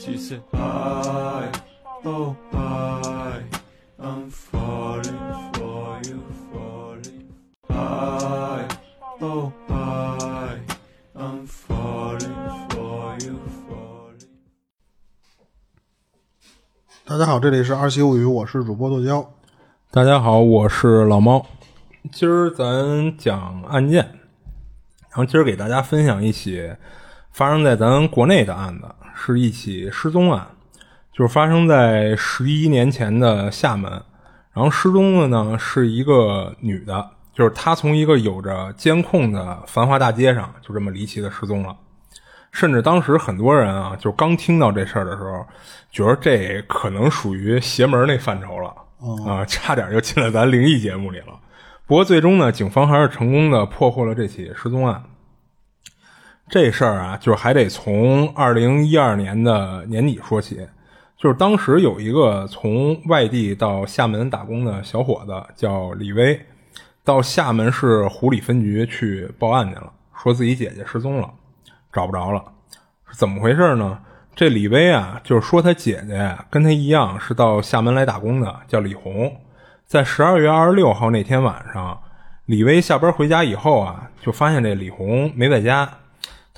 She said, I, oh, I, I'm falling for you, falling. I, oh, I, I'm falling for you, falling. 大家好，这里是二七物语，我是主播剁椒。大家好，我是老猫。今儿咱讲案件，然后今儿给大家分享一起发生在咱国内的案子，是一起失踪案，就是发生在十一年前的厦门。然后失踪的呢是一个女的，就是她从一个有着监控的繁华大街上就这么离奇的失踪了。甚至当时很多人啊，就刚听到这事儿的时候，觉得这可能属于邪门那范畴了。啊，差点就进了咱灵异节目里了。不过最终呢，警方还是成功的破获了这起失踪案。这事儿啊，就是还得从二零一二年的年底说起。就是当时有一个从外地到厦门打工的小伙子，叫李威，到厦门市湖里分局去报案去了，说自己姐姐失踪了，找不着了。是怎么回事呢？这李威啊，就是说他姐姐跟他一样是到厦门来打工的，叫李红。在十二月二十六号那天晚上，李威下班回家以后啊，就发现这李红没在家。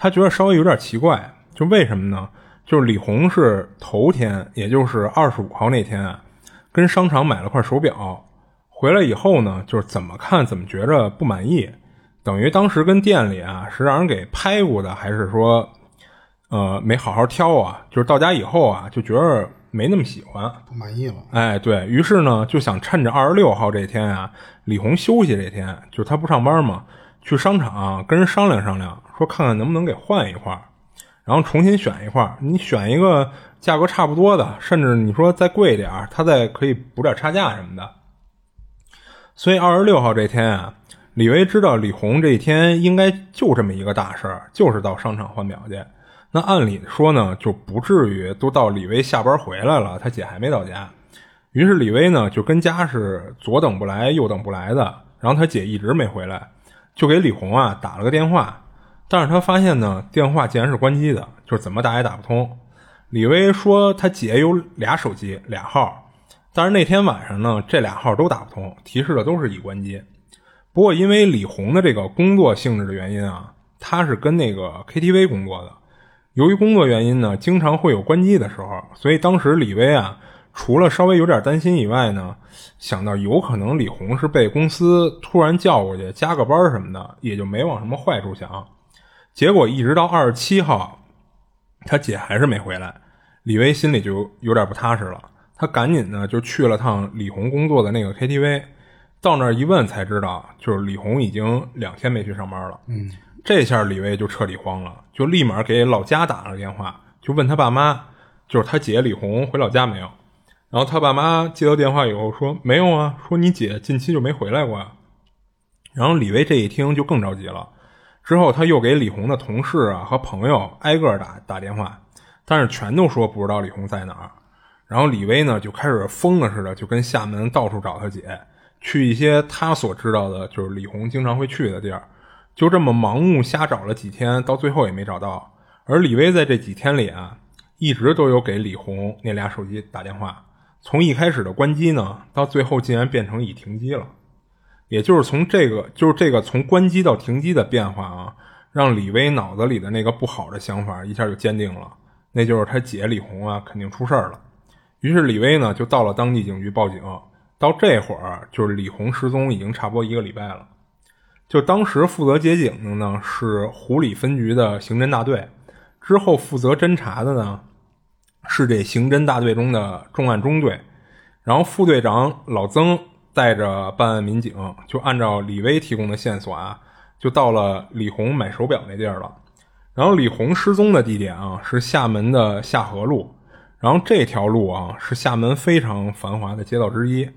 他觉得稍微有点奇怪，就为什么呢？就是李红是头天，也就是二十五号那天啊，跟商场买了块手表，回来以后呢，就是怎么看怎么觉着不满意，等于当时跟店里啊是让人给拍过的，还是说？呃，没好好挑啊，就是到家以后啊，就觉得没那么喜欢，不满意了。哎，对于是呢，就想趁着二十六号这天啊，李红休息这天，就是他不上班嘛，去商场跟人商量商量，说看看能不能给换一块，然后重新选一块。你选一个价格差不多的，甚至你说再贵点儿他再可以补点差价什么的。所以二十六号这天啊，李维知道李红这一天应该就这么一个大事儿，就是到商场换表去。那按理说呢，就不至于都到李威下班回来了，他姐还没到家。于是李威呢就跟家是左等不来右等不来的，然后他姐一直没回来，就给李红啊打了个电话，但是他发现呢电话竟然是关机的，就是怎么打也打不通。李威说他姐有俩手机俩号，但是那天晚上呢这俩号都打不通，提示的都是已关机。不过因为李红的这个工作性质的原因啊，他是跟那个 KTV 工作的。由于工作原因呢，经常会有关机的时候，所以当时李威啊，除了稍微有点担心以外呢，想到有可能李红是被公司突然叫过去加个班什么的，也就没往什么坏处想。结果一直到二十七号，他姐还是没回来，李威心里就有点不踏实了。他赶紧呢就去了趟李红工作的那个 KTV，到那儿一问才知道，就是李红已经两天没去上班了。嗯。这下李威就彻底慌了，就立马给老家打了电话，就问他爸妈，就是他姐李红回老家没有。然后他爸妈接到电话以后说没有啊，说你姐近期就没回来过呀。然后李威这一听就更着急了，之后他又给李红的同事啊和朋友挨个打打电话，但是全都说不知道李红在哪儿。然后李威呢就开始疯了似的，就跟厦门到处找他姐，去一些他所知道的，就是李红经常会去的地儿。就这么盲目瞎找了几天，到最后也没找到。而李威在这几天里啊，一直都有给李红那俩手机打电话。从一开始的关机呢，到最后竟然变成已停机了。也就是从这个，就是这个从关机到停机的变化啊，让李威脑子里的那个不好的想法一下就坚定了，那就是他姐李红啊肯定出事儿了。于是李威呢就到了当地警局报警。到这会儿，就是李红失踪已经差不多一个礼拜了。就当时负责接警的呢是湖里分局的刑侦大队，之后负责侦查的呢是这刑侦大队中的重案中队，然后副队长老曾带着办案民警就按照李威提供的线索啊，就到了李红买手表那地儿了。然后李红失踪的地点啊是厦门的下河路，然后这条路啊是厦门非常繁华的街道之一，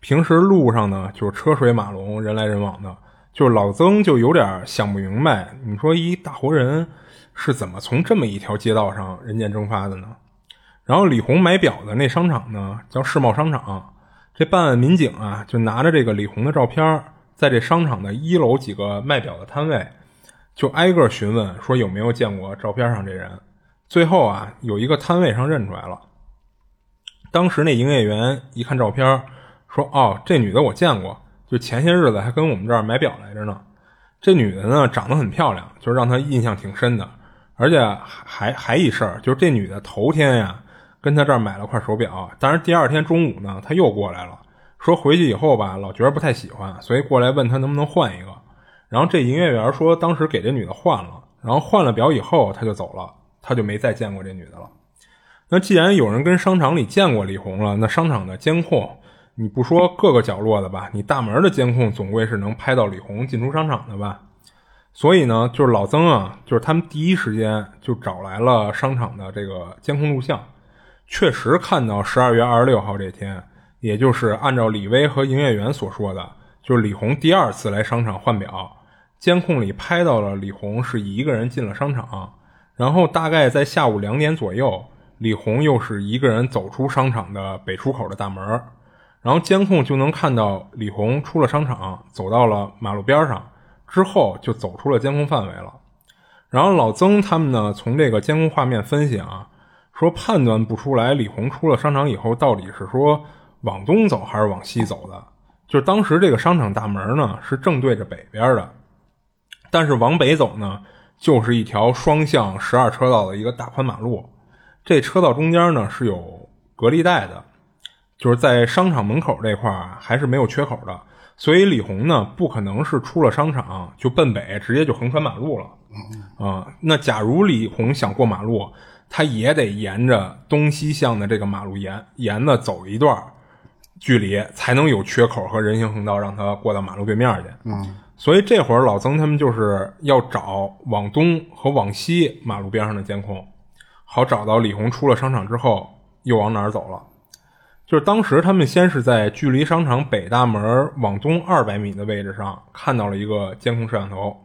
平时路上呢就是车水马龙，人来人往的。就是老曾就有点想不明白，你说一大活人是怎么从这么一条街道上人间蒸发的呢？然后李红买表的那商场呢，叫世贸商场。这办案民警啊，就拿着这个李红的照片，在这商场的一楼几个卖表的摊位，就挨个询问，说有没有见过照片上这人。最后啊，有一个摊位上认出来了。当时那营业员一看照片，说：“哦，这女的我见过，就前些日子还跟我们这儿买表来着呢。这女的呢，长得很漂亮，就让他印象挺深的。而且还还一事儿，就是这女的头天呀，跟他这儿买了块手表，但是第二天中午呢，他又过来了，说回去以后吧，老觉得不太喜欢，所以过来问他能不能换一个。然后这营业员说，当时给这女的换了，然后换了表以后，他就走了，他就没再见过这女的了。”那既然有人跟商场里见过李红了，那商场的监控，你不说各个角落的吧，你大门的监控总归是能拍到李红进出商场的吧？所以呢，就是老曾啊，就是他们第一时间就找来了商场的这个监控录像，确实看到十二月二十六号这天，也就是按照李威和营业员所说的，就是李红第二次来商场换表，监控里拍到了李红是一个人进了商场，然后大概在下午两点左右。李红又是一个人走出商场的北出口的大门，然后监控就能看到李红出了商场，走到了马路边上，之后就走出了监控范围了。然后老曾他们呢，从这个监控画面分析啊，说判断不出来李红出了商场以后到底是说往东走还是往西走的。就是当时这个商场大门呢是正对着北边的，但是往北走呢，就是一条双向十二车道的一个大宽马路。这车道中间呢是有隔离带的，就是在商场门口这块还是没有缺口的，所以李红呢不可能是出了商场就奔北，直接就横穿马路了。啊，那假如李红想过马路，他也得沿着东西向的这个马路沿沿着走一段距离，才能有缺口和人行横道让他过到马路对面去。嗯，所以这会儿老曾他们就是要找往东和往西马路边上的监控。好找到李红出了商场之后又往哪儿走了，就是当时他们先是在距离商场北大门往东二百米的位置上看到了一个监控摄像头，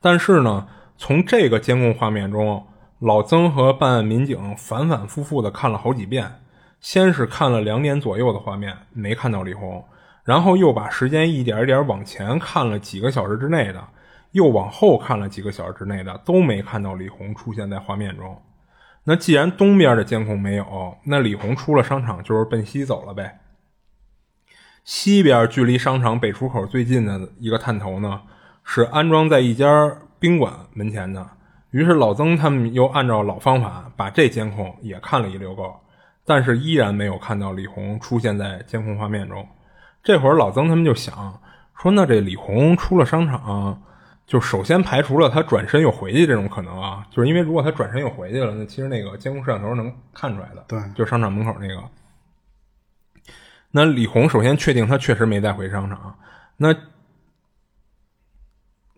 但是呢，从这个监控画面中，老曾和办案民警反反复复的看了好几遍，先是看了两点左右的画面，没看到李红，然后又把时间一点一点往前看了几个小时之内的，又往后看了几个小时之内的，都没看到李红出现在画面中。那既然东边的监控没有，那李红出了商场就是奔西走了呗。西边距离商场北出口最近的一个探头呢，是安装在一家宾馆门前的。于是老曾他们又按照老方法把这监控也看了一溜够，但是依然没有看到李红出现在监控画面中。这会儿老曾他们就想说，那这李红出了商场。就首先排除了他转身又回去这种可能啊，就是因为如果他转身又回去了，那其实那个监控摄像头能看出来的。对，就商场门口那个。那李红首先确定他确实没再回商场，那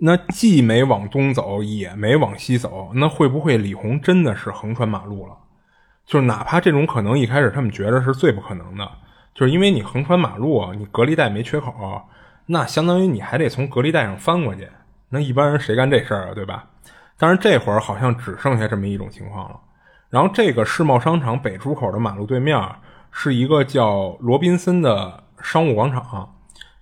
那既没往东走，也没往西走，那会不会李红真的是横穿马路了？就是哪怕这种可能一开始他们觉着是最不可能的，就是因为你横穿马路，你隔离带没缺口，那相当于你还得从隔离带上翻过去。那一般人谁干这事儿啊，对吧？但是这会儿好像只剩下这么一种情况了。然后这个世贸商场北出口的马路对面是一个叫罗宾森的商务广场。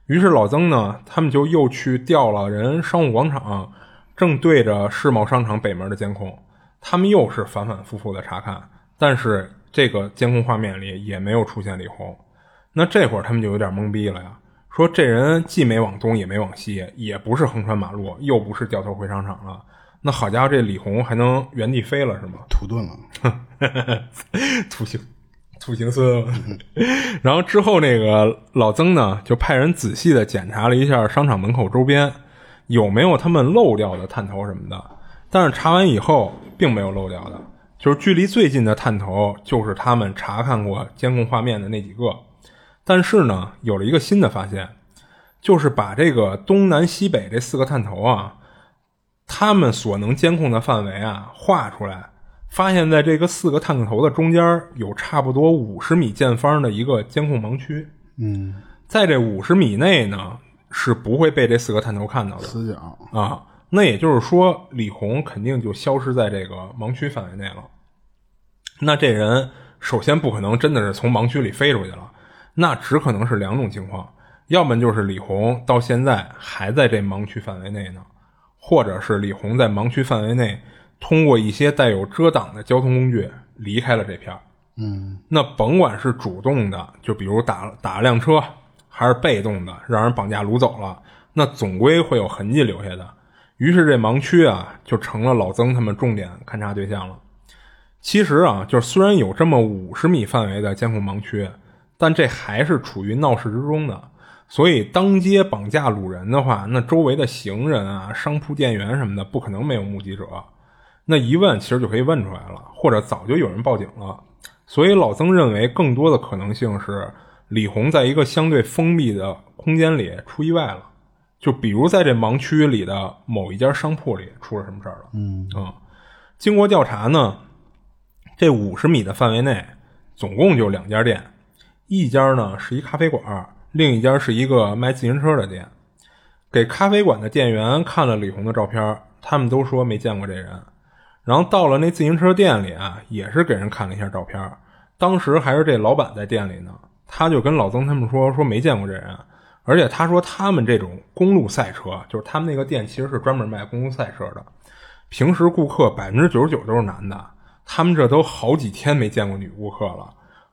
于是老曾呢，他们就又去调了人商务广场正对着世贸商场北门的监控，他们又是反反复复的查看，但是这个监控画面里也没有出现李红。那这会儿他们就有点懵逼了呀。说这人既没往东也没往西，也不是横穿马路，又不是掉头回商场了。那好家伙，这李红还能原地飞了是吗？土遁了，土行土行孙。然后之后那个老曾呢，就派人仔细的检查了一下商场门口周边有没有他们漏掉的探头什么的。但是查完以后，并没有漏掉的，就是距离最近的探头就是他们查看过监控画面的那几个。但是呢，有了一个新的发现，就是把这个东南西北这四个探头啊，他们所能监控的范围啊画出来，发现在这个四个探头的中间有差不多五十米见方的一个监控盲区。嗯，在这五十米内呢，是不会被这四个探头看到的死角啊。那也就是说，李红肯定就消失在这个盲区范围内了。那这人首先不可能真的是从盲区里飞出去了。那只可能是两种情况，要么就是李红到现在还在这盲区范围内呢，或者是李红在盲区范围内通过一些带有遮挡的交通工具离开了这片儿。嗯那甭管是主动的，就比如打打了辆车，还是被动的让人绑架掳走了，那总归会有痕迹留下的。于是这盲区啊，就成了老曾他们重点勘察对象了。其实啊，就是虽然有这么五十米范围的监控盲区，但这还是处于闹市之中的。所以当街绑架掳人的话，那周围的行人啊、商铺店员什么的，不可能没有目击者。那一问，其实就可以问出来了，或者早就有人报警了。所以老曾认为，更多的可能性是李红在一个相对封闭的空间里出意外了，就比如在这盲区里的某一家商铺里出了什么事儿了。嗯啊、经过调查呢，这五十米的范围内总共就两家店，一家呢是一咖啡馆，另一家是一个卖自行车的店。给咖啡馆的店员看了李红的照片，他们都说没见过这人。然后到了那自行车店里啊，也是给人看了一下照片，当时还是这老板在店里呢，他就跟老曾他们说说没见过这人，而且他说他们这种公路赛车，就是他们那个店其实是专门卖公路赛车的，平时顾客百分之九十九都是男的，他们这都好几天没见过女顾客了，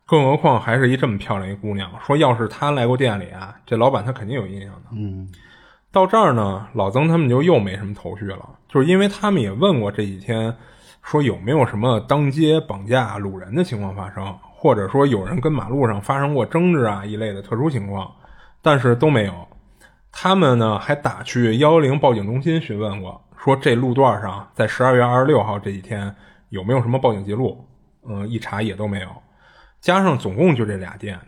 更何况还是一这么漂亮一姑娘。说要是她来过店里啊，这老板他肯定有印象的。嗯到这儿呢，老曾他们就又没什么头绪了，就是因为他们也问过这几天，说有没有什么当街绑架掳人的情况发生，或者说有人跟马路上发生过争执啊一类的特殊情况，但是都没有。他们呢还打去幺幺零报警中心询问过，说这路段上在十二月二十六号这几天有没有什么报警记录？嗯，一查也都没有。加上总共就这俩店，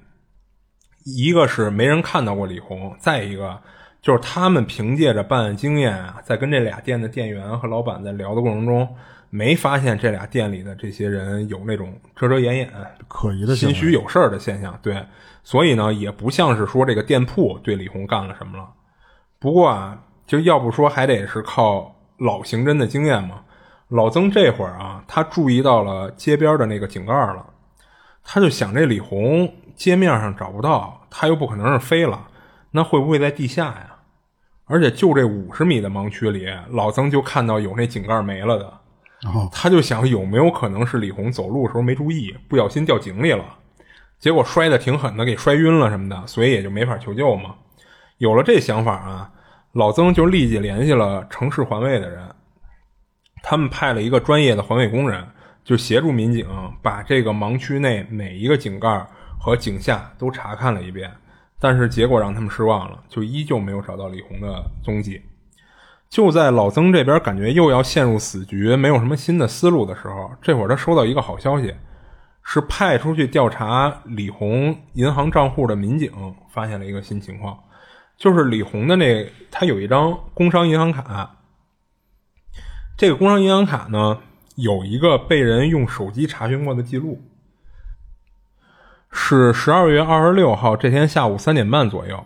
一个是没人看到过李红，再一个就是他们凭借着办案经验啊，在跟这俩店的店员和老板在聊的过程中，没发现这俩店里的这些人有那种遮遮掩掩、可疑的心虚有事儿的现象。对，所以呢，也不像是说这个店铺对李红干了什么了。不过啊，就要不说还得是靠老刑侦的经验嘛。老曾这会儿啊，他注意到了街边的那个井盖了，他就想这李红街面上找不到，他又不可能是飞了，那会不会在地下呀？而且就这五十米的盲区里，老曾就看到有那井盖没了的，哦他就想有没有可能是李红走路的时候没注意，不小心掉井里了，结果摔得挺狠的，给摔晕了什么的，所以也就没法求救嘛。有了这想法啊，老曾就立即联系了城市环卫的人，他们派了一个专业的环卫工人，就协助民警把这个盲区内每一个井盖和井下都查看了一遍，但是结果让他们失望了，就依旧没有找到李红的踪迹。就在老曾这边感觉又要陷入死局，没有什么新的思路的时候，这会儿他收到一个好消息，是派出去调查李红银行账户的民警发现了一个新情况，就是李红的那他有一张工商银行卡，这个工商银行卡呢有一个被人用手机查询过的记录，是十二月二十六号这天下午三点半左右。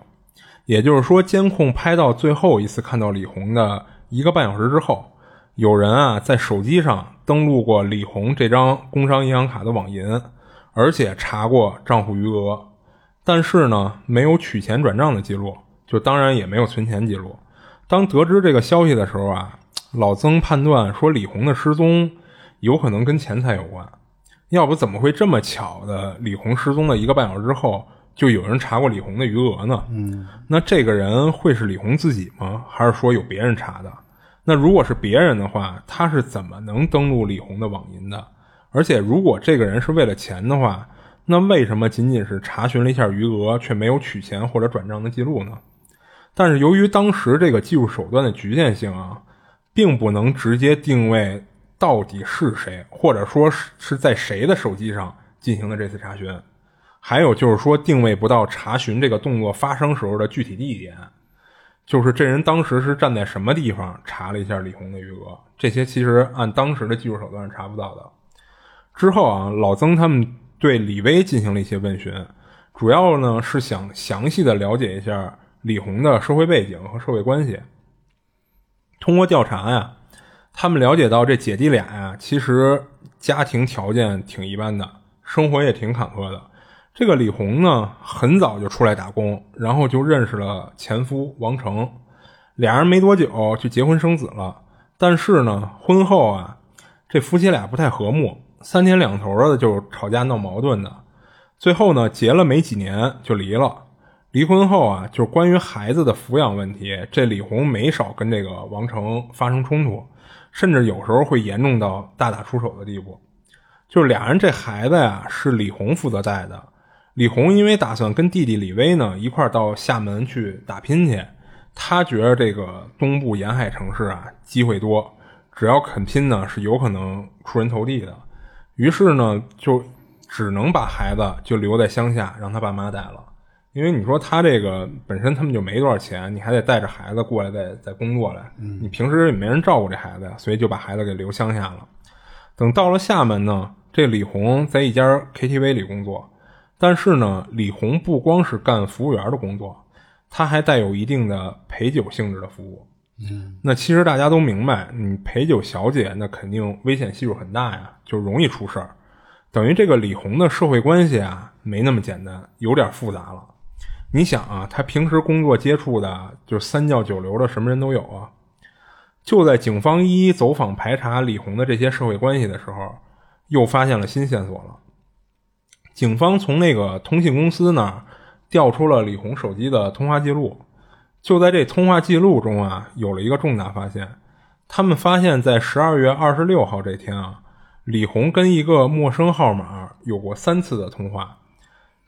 也就是说，监控拍到最后一次看到李红的一个半小时之后，有人啊在手机上登录过李红这张工商银行卡的网银，而且查过账户余额，但是呢没有取钱转账的记录，就当然也没有存钱记录。当得知这个消息的时候啊，老曾判断说李红的失踪有可能跟钱财有关，要不怎么会这么巧的李红失踪的一个半小时之后？就有人查过李红的余额呢。嗯，那这个人会是李红自己吗？还是说有别人查的？那如果是别人的话，他是怎么能登录李红的网银的？而且，如果这个人是为了钱的话，那为什么仅仅是查询了一下余额，却没有取钱或者转账的记录呢？但是由于当时这个技术手段的局限性啊，并不能直接定位到底是谁，或者说是在谁的手机上进行的这次查询。还有就是说，定位不到查询这个动作发生时候的具体地点，就是这人当时是站在什么地方查了一下李红的余额，这些其实按当时的技术手段是查不到的。之后啊，老曾他们对李威进行了一些问询，主要呢是想详细的了解一下李红的社会背景和社会关系。通过调查呀，他们了解到这姐弟俩呀，其实家庭条件挺一般的，生活也挺坎坷的。这个李红呢，很早就出来打工，然后就认识了前夫王成，俩人没多久就结婚生子了。但是呢，婚后啊，这夫妻俩不太和睦，三天两头的就吵架闹矛盾的，最后呢结了没几年就离了。离婚后啊，就是关于孩子的抚养问题，这李红没少跟这个王成发生冲突，甚至有时候会严重到大打出手的地步。就是俩人这孩子呀，是李红负责带的。李红因为打算跟弟弟李威呢一块到厦门去打拼去，他觉得这个东部沿海城市啊机会多，只要肯拼呢是有可能出人头地的。于是呢，就只能把孩子就留在乡下，让他爸妈带了。因为你说他这个本身他们就没多少钱，你还得带着孩子过来再再工作来，你平时也没人照顾这孩子呀，所以就把孩子给留乡下了。等到了厦门呢，这李红在一家 KTV 里工作，但是呢，李红不光是干服务员的工作，他还带有一定的陪酒性质的服务。嗯，那其实大家都明白，你陪酒小姐那肯定危险系数很大呀，就容易出事儿。等于这个李红的社会关系啊，没那么简单，有点复杂了。你想啊，他平时工作接触的就是三教九流的什么人都有啊。就在警方一一走访排查李红的这些社会关系的时候，又发现了新线索了。警方从那个通信公司那儿调出了李红手机的通话记录，就在这通话记录中啊，有了一个重大发现。他们发现，在十二月二十六号这天啊，李红跟一个陌生号码有过三次的通话。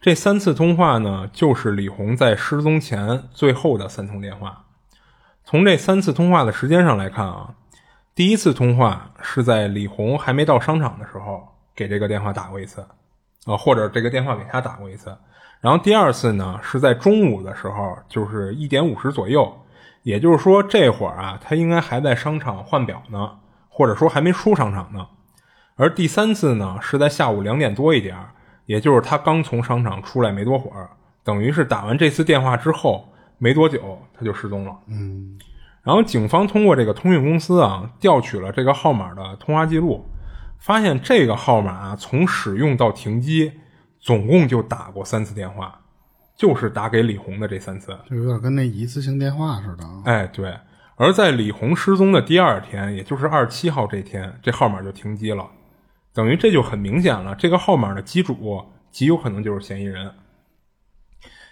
这三次通话呢，就是李红在失踪前最后的三通电话。从这三次通话的时间上来看啊，第一次通话是在李红还没到商场的时候给这个电话打过一次，啊，或者这个电话给他打过一次。然后第二次呢是在中午的时候，就是一点五十左右，也就是说这会儿啊，他应该还在商场换表呢，或者说还没出商场呢。而第三次呢是在下午两点多一点。也就是他刚从商场出来没多会儿，等于是打完这次电话之后没多久他就失踪了。嗯，然后警方通过这个通讯公司啊调取了这个号码的通话记录，发现这个号码从使用到停机总共就打过三次电话，就是打给李红的这三次，就有点跟那一次性电话似的。哎，对。而在李红失踪的第二天，也就是二十七号这天，这号码就停机了。等于这就很明显了，这个号码的机主极有可能就是嫌疑人。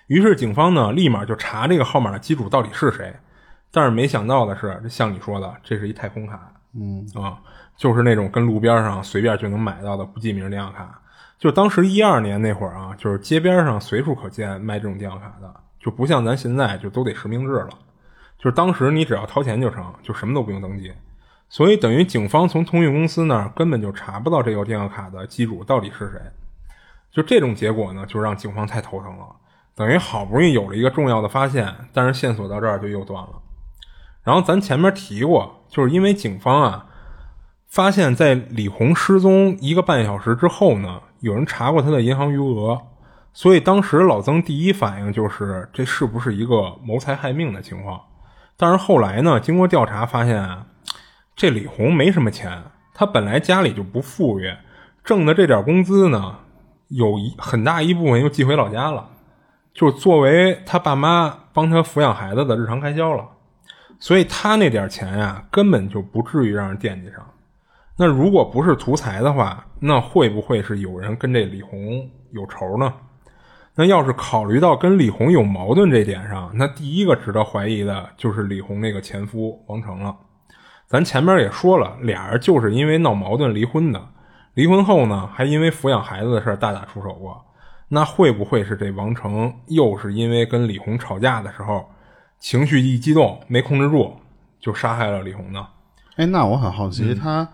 于是警方呢，立马就查这个号码的机主到底是谁。但是没想到的是，像你说的，这是一太空卡，嗯啊，就是那种跟路边上随便就能买到的不记名电话卡。就当时一二年那会儿啊，就是街边上随处可见卖这种电话卡的，就不像咱现在就都得实名制了。就是当时你只要掏钱就成，就什么都不用登记。所以等于警方从通讯公司那儿根本就查不到这个电话卡的机主到底是谁，就这种结果呢，就让警方太头疼了。等于好不容易有了一个重要的发现，但是线索到这儿就又断了。然后咱前面提过，就是因为警方啊，发现在李红失踪一个半小时之后呢，有人查过他的银行余额，所以当时老曾第一反应就是这是不是一个谋财害命的情况。但是后来呢，经过调查发现。这李红没什么钱，他本来家里就不富裕，挣的这点工资呢，有一很大一部分又寄回老家了，就作为他爸妈帮他抚养孩子的日常开销了。所以他那点钱呀，根本就不至于让人惦记上。那如果不是图财的话，那会不会是有人跟这李红有仇呢？那要是考虑到跟李红有矛盾这点上，那第一个值得怀疑的就是李红那个前夫王成了。咱前面也说了，俩人就是因为闹矛盾离婚的。离婚后呢，还因为抚养孩子的事大打出手过。那会不会是这王成又是因为跟李红吵架的时候，情绪一激动没控制住，就杀害了李红呢？哎，那我很好奇，他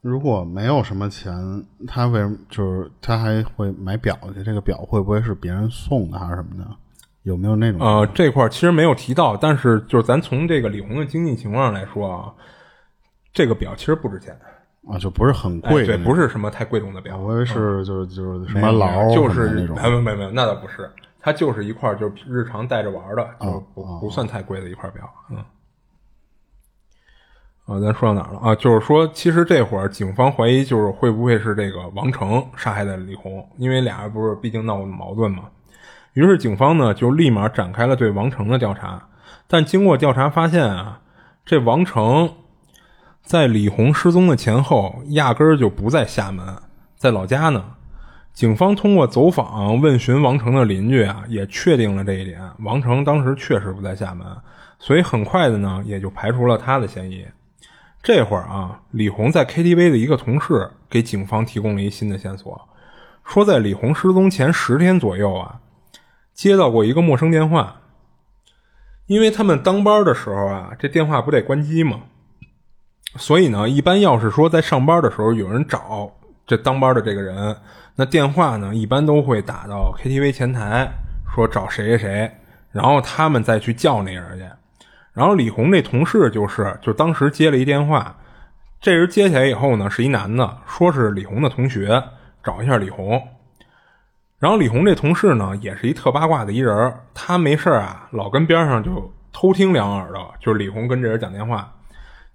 如果没有什么钱，他为什么就是他还会买表去？这个表会不会是别人送的还是什么的？有没有那种？呃，这块其实没有提到，但是就是咱从这个李红的经济情况上来说啊。这个表其实不值钱啊，就不是很贵，对，不是什么太贵重的表。我以为是就是就是什么劳，就是那种，没有没有没有，那倒不是，它就是一块就是日常带着玩的，就不不算太贵的一块表。嗯，啊，咱说到哪儿了啊？就是说，其实这会儿警方怀疑就是会不会是这个王成杀害的李红，因为俩人不是毕竟闹过矛盾嘛。于是警方呢就立马展开了对王成的调查，但经过调查发现啊，这王成。在李红失踪的前后，压根儿就不在厦门，在老家呢。警方通过走访问询王成的邻居啊，也确定了这一点。王成当时确实不在厦门，所以很快的呢，也就排除了他的嫌疑。这会儿啊，李红在 KTV 的一个同事给警方提供了一新的线索，说在李红失踪前十天左右啊，接到过一个陌生电话。因为他们当班的时候啊，这电话不得关机吗？所以呢，一般要是说在上班的时候有人找这当班的这个人，那电话呢一般都会打到 KTV 前台，说找谁谁谁，然后他们再去叫那人去。然后李红这同事就是，就当时接了一电话，这人接起来以后呢，是一男的，说是李红的同学，找一下李红。然后李红这同事呢，也是一特八卦的一人，他没事啊，老跟边上就偷听两耳朵，就是李红跟这人讲电话。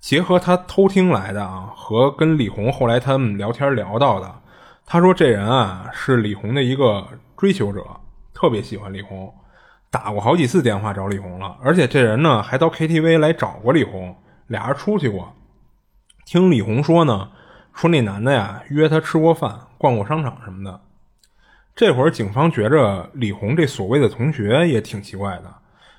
结合他偷听来的啊，和跟李红后来他们聊天聊到的，他说这人啊是李红的一个追求者，特别喜欢李红，打过好几次电话找李红了，而且这人呢还到 KTV 来找过李红，俩人出去过。听李红说呢，说那男的呀约他吃过饭、逛过商场什么的。这会儿警方觉着李红这所谓的同学也挺奇怪的。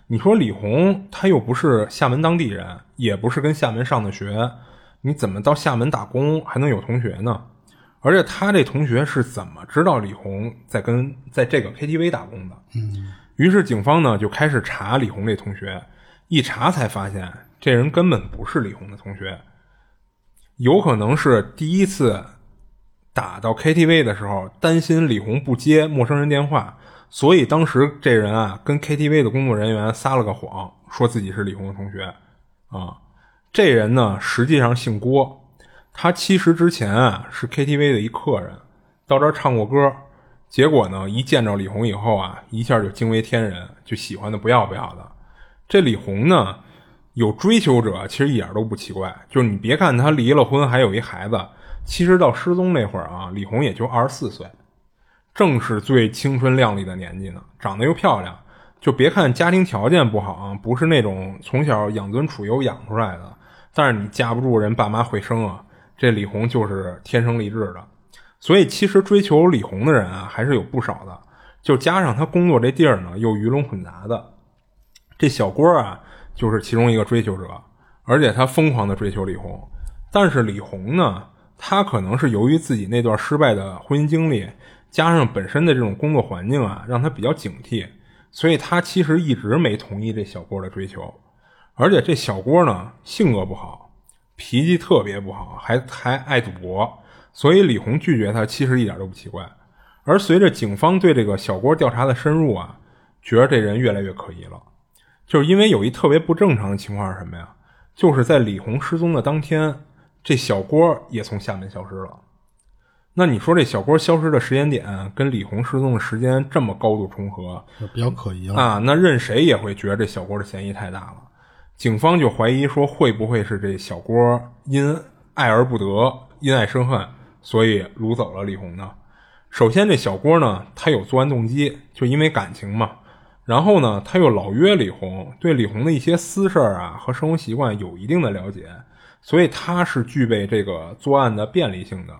你说李红他又不是厦门当地人，也不是跟厦门上的学，你怎么到厦门打工还能有同学呢？而且他这同学是怎么知道李红在跟在这个 KTV 打工的？嗯，于是警方呢就开始查李红这同学，一查才发现这人根本不是李红的同学，有可能是第一次打到 KTV 的时候，担心李红不接陌生人电话。所以当时这人啊，跟 KTV 的工作人员撒了个谎，说自己是李红的同学，啊，这人呢实际上姓郭，他其实之前啊是 KTV 的一客人，到这儿唱过歌，结果呢一见着李红以后啊，一下就惊为天人，就喜欢的不要不要的。这李红呢有追求者，其实一点都不奇怪，就是你别看他离了婚，还有一孩子，其实到失踪那会儿啊，李红也就二十四岁。正是最青春靓丽的年纪呢，长得又漂亮，就别看家庭条件不好啊，不是那种从小养尊处优养出来的，但是你架不住人爸妈会生啊。这李红就是天生丽质的，所以其实追求李红的人啊还是有不少的。就加上他工作这地儿呢又鱼龙混杂的，这小郭啊就是其中一个追求者，而且他疯狂的追求李红。但是李红呢，他可能是由于自己那段失败的婚姻经历。加上本身的这种工作环境啊，让他比较警惕，所以他其实一直没同意这小郭的追求。而且这小郭呢，性格不好，脾气特别不好，还还爱赌博，所以李红拒绝他，其实一点都不奇怪。而随着警方对这个小郭调查的深入啊，觉得这人越来越可疑了。就是因为有一特别不正常的情况是什么呀？就是在李红失踪的当天，这小郭也从厦门消失了。那你说这小郭消失的时间点跟李红失踪的时间这么高度重合，比较可疑了啊！那任谁也会觉得这小郭的嫌疑太大了。警方就怀疑说，会不会是这小郭因爱而不得，因爱生恨，所以掳走了李红呢？首先，这小郭呢，他有作案动机，就因为感情嘛。然后呢，他又老约李红，对李红的一些私事啊和生活习惯有一定的了解，所以他是具备这个作案的便利性的。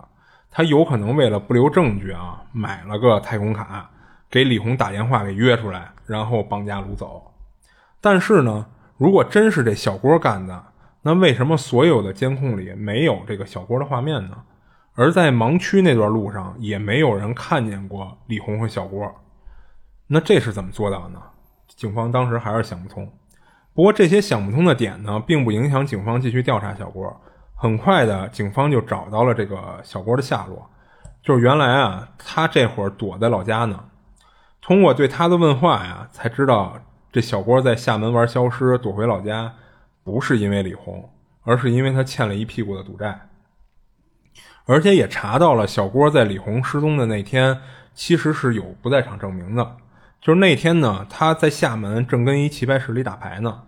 他有可能为了不留证据啊，买了个太空卡，给李红打电话给约出来，然后绑架掳走。但是呢，如果真是这小郭干的，那为什么所有的监控里没有这个小郭的画面呢？而在盲区那段路上也没有人看见过李红和小郭，那这是怎么做到的呢？警方当时还是想不通。不过这些想不通的点呢，并不影响警方继续调查小郭。很快的，警方就找到了这个小郭的下落，就是原来啊，他这会儿躲在老家呢。通过对他的问话呀，才知道这小郭在厦门玩消失，躲回老家，不是因为李红，而是因为他欠了一屁股的赌债。而且也查到了小郭在李红失踪的那天，其实是有不在场证明的，就是那天呢，他在厦门正跟一棋牌室里打牌呢。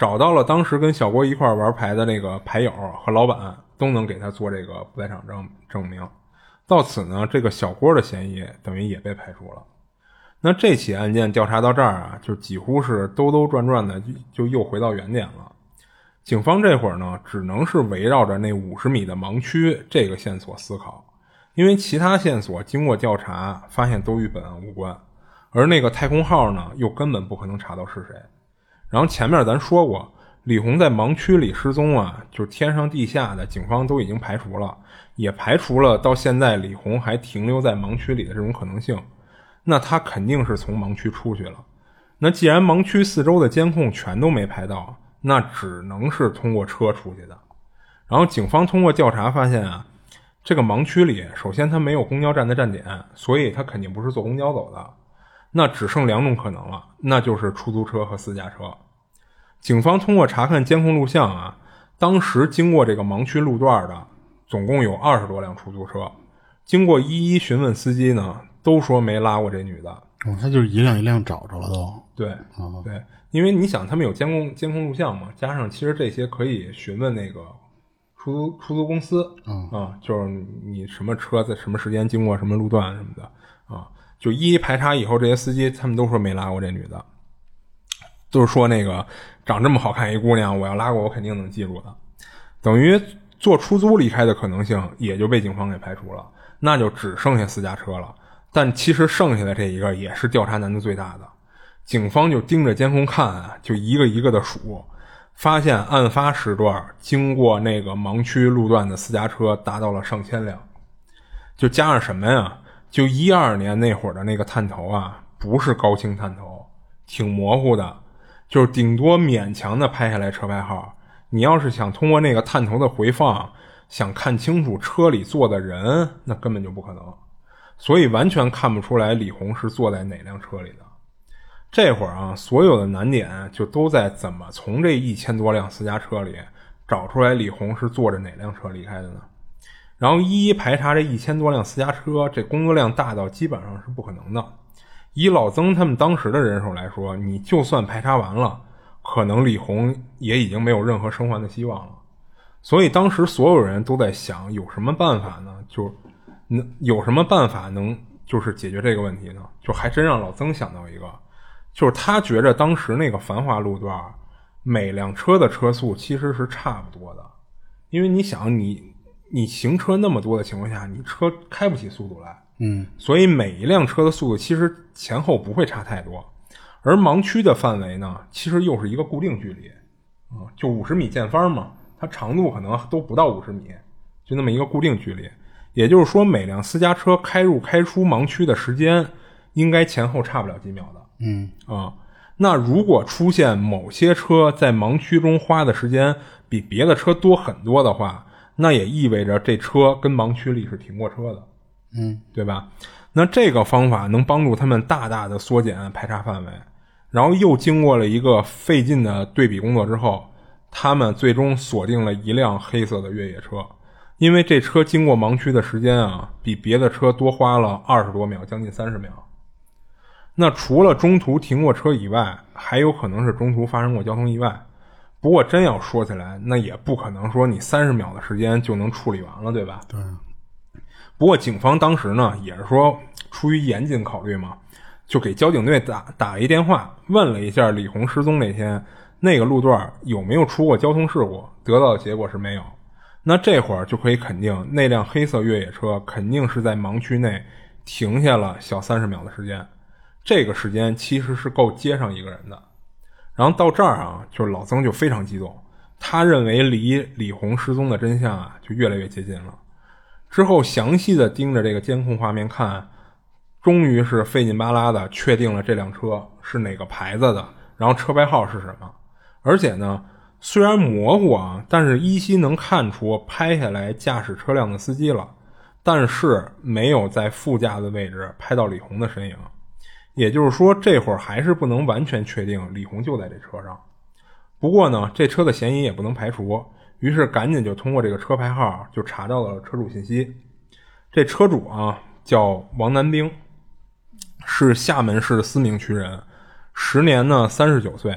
找到了当时跟小郭一块玩牌的那个牌友和老板，都能给他做这个不在场证证明。到此呢，这个小郭的嫌疑等于也被排除了。那这起案件调查到这儿啊，就几乎是兜兜转转的，就又回到原点了。警方这会儿呢，只能是围绕着那五十米的盲区这个线索思考，因为其他线索经过调查发现都与本案无关，而那个太空号呢，又根本不可能查到是谁。然后前面咱说过，李红在盲区里失踪啊，就是天上地下的警方都已经排除了，也排除了到现在李红还停留在盲区里的这种可能性。那他肯定是从盲区出去了。那既然盲区四周的监控全都没拍到，那只能是通过车出去的。然后警方通过调查发现啊，这个盲区里，首先它没有公交站的站点，所以他肯定不是坐公交走的。那只剩两种可能了，那就是出租车和私家车。警方通过查看监控录像啊，当时经过这个盲区路段的总共有二十多辆出租车。经过一一询问司机呢，都说没拉过这女的。哦，他就是一辆一辆找着了都。对，哦对，因为你想，他们有监控监控录像嘛，加上其实这些可以询问那个出租出租公司，嗯啊，就是你什么车在什么时间经过什么路段什么的啊，就一一排查以后，这些司机他们都说没拉过这女的，都是说那个长这么好看一姑娘，我要拉过我肯定能记住的，等于坐出租离开的可能性也就被警方给排除了，那就只剩下私家车了。但其实剩下的这一个也是调查难度最大的，警方就盯着监控看，就一个一个的数，发现案发时段经过那个盲区路段的私家车达到了上千辆，就加上什么呀？就一二年那会儿的那个探头啊，不是高清探头，挺模糊的，就是顶多勉强的拍下来车牌号。你要是想通过那个探头的回放，想看清楚车里坐的人，那根本就不可能。所以完全看不出来李红是坐在哪辆车里的。这会儿啊，所有的难点就都在怎么从这一千多辆私家车里找出来李红是坐着哪辆车离开的呢？然后一一排查这一千多辆私家车，这工作量大到基本上是不可能的。以老曾他们当时的人手来说，你就算排查完了，可能李红也已经没有任何生还的希望了。所以当时所有人都在想，有什么办法呢？就能有什么办法能就是解决这个问题呢？就还真让老曾想到一个，就是他觉着当时那个繁华路段，每辆车的车速其实是差不多的，因为你想你你行车那么多的情况下，你车开不起速度来，嗯，所以每一辆车的速度其实前后不会差太多，而盲区的范围呢，其实又是一个固定距离，啊、就五十米见方嘛，它长度可能都不到五十米，就那么一个固定距离。也就是说，每辆私家车开入开出盲区的时间，应该前后差不了几秒的。嗯啊、那如果出现某些车在盲区中花的时间比别的车多很多的话，那也意味着这车跟盲区里是停过车的，嗯，对吧？那这个方法能帮助他们大大的缩减排查范围，然后又经过了一个费劲的对比工作之后，他们最终锁定了一辆黑色的越野车，因为这车经过盲区的时间啊，比别的车多花了二十多秒，将近三十秒。那除了中途停过车以外，还有可能是中途发生过交通意外。不过真要说起来，那也不可能说你三十秒的时间就能处理完了，对吧？对，不过警方当时呢，也是说出于严谨考虑嘛，就给交警队打打了一电话，问了一下李红失踪那天那个路段有没有出过交通事故，得到的结果是没有。那这会儿就可以肯定，那辆黑色越野车肯定是在盲区内停下了小三十秒的时间，这个时间其实是够接上一个人的。然后到这儿啊，就是老曾就非常激动，他认为离李红失踪的真相啊就越来越接近了。之后详细的盯着这个监控画面看，终于是费劲巴拉的确定了这辆车是哪个牌子的，然后车牌号是什么。而且呢，虽然模糊啊，但是依稀能看出拍下来驾驶车辆的司机了，但是没有在副驾的位置拍到李红的身影。也就是说，这会儿还是不能完全确定李红就在这车上。不过呢，这车的嫌疑也不能排除，于是赶紧就通过这个车牌号就查到了车主信息。这车主啊叫王南兵，是厦门市思明区人，时年呢三十九岁。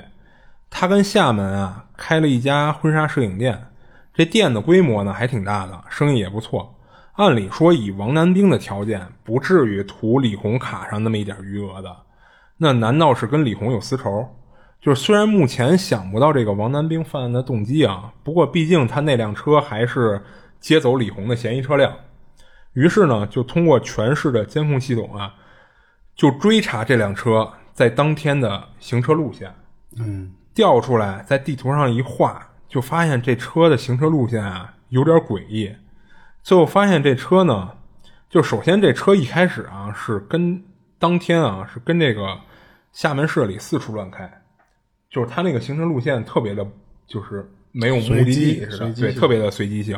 他跟厦门啊开了一家婚纱摄影店，这店的规模呢还挺大的，生意也不错。按理说，以王南兵的条件，不至于图李红卡上那么一点余额的。那难道是跟李红有私仇？就是虽然目前想不到这个王南兵犯案的动机啊，不过毕竟他那辆车还是接走李红的嫌疑车辆。于是呢，就通过全市的监控系统啊，就追查这辆车在当天的行车路线。嗯，调出来，在地图上一画，就发现这车的行车路线啊有点诡异。最后发现这车呢，就首先这车一开始啊是跟当天啊是跟这个厦门市里四处乱开，就是它那个行车路线特别的，就是没有目的地似的，对，特别的随机性。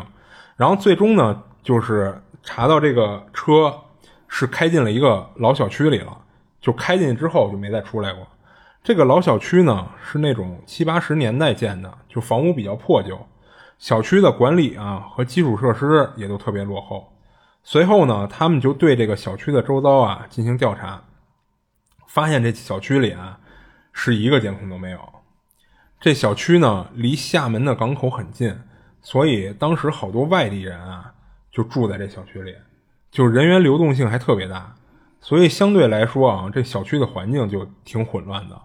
然后最终呢，就是查到这个车是开进了一个老小区里了，就开进去之后就没再出来过。这个老小区呢是那种七八十年代建的，就房屋比较破旧，小区的管理啊和基础设施也都特别落后。随后呢，他们就对这个小区的周遭啊进行调查，发现这小区里啊是一个监控都没有。这小区呢离厦门的港口很近，所以当时好多外地人啊就住在这小区里，就人员流动性还特别大，所以相对来说啊，这小区的环境就挺混乱的。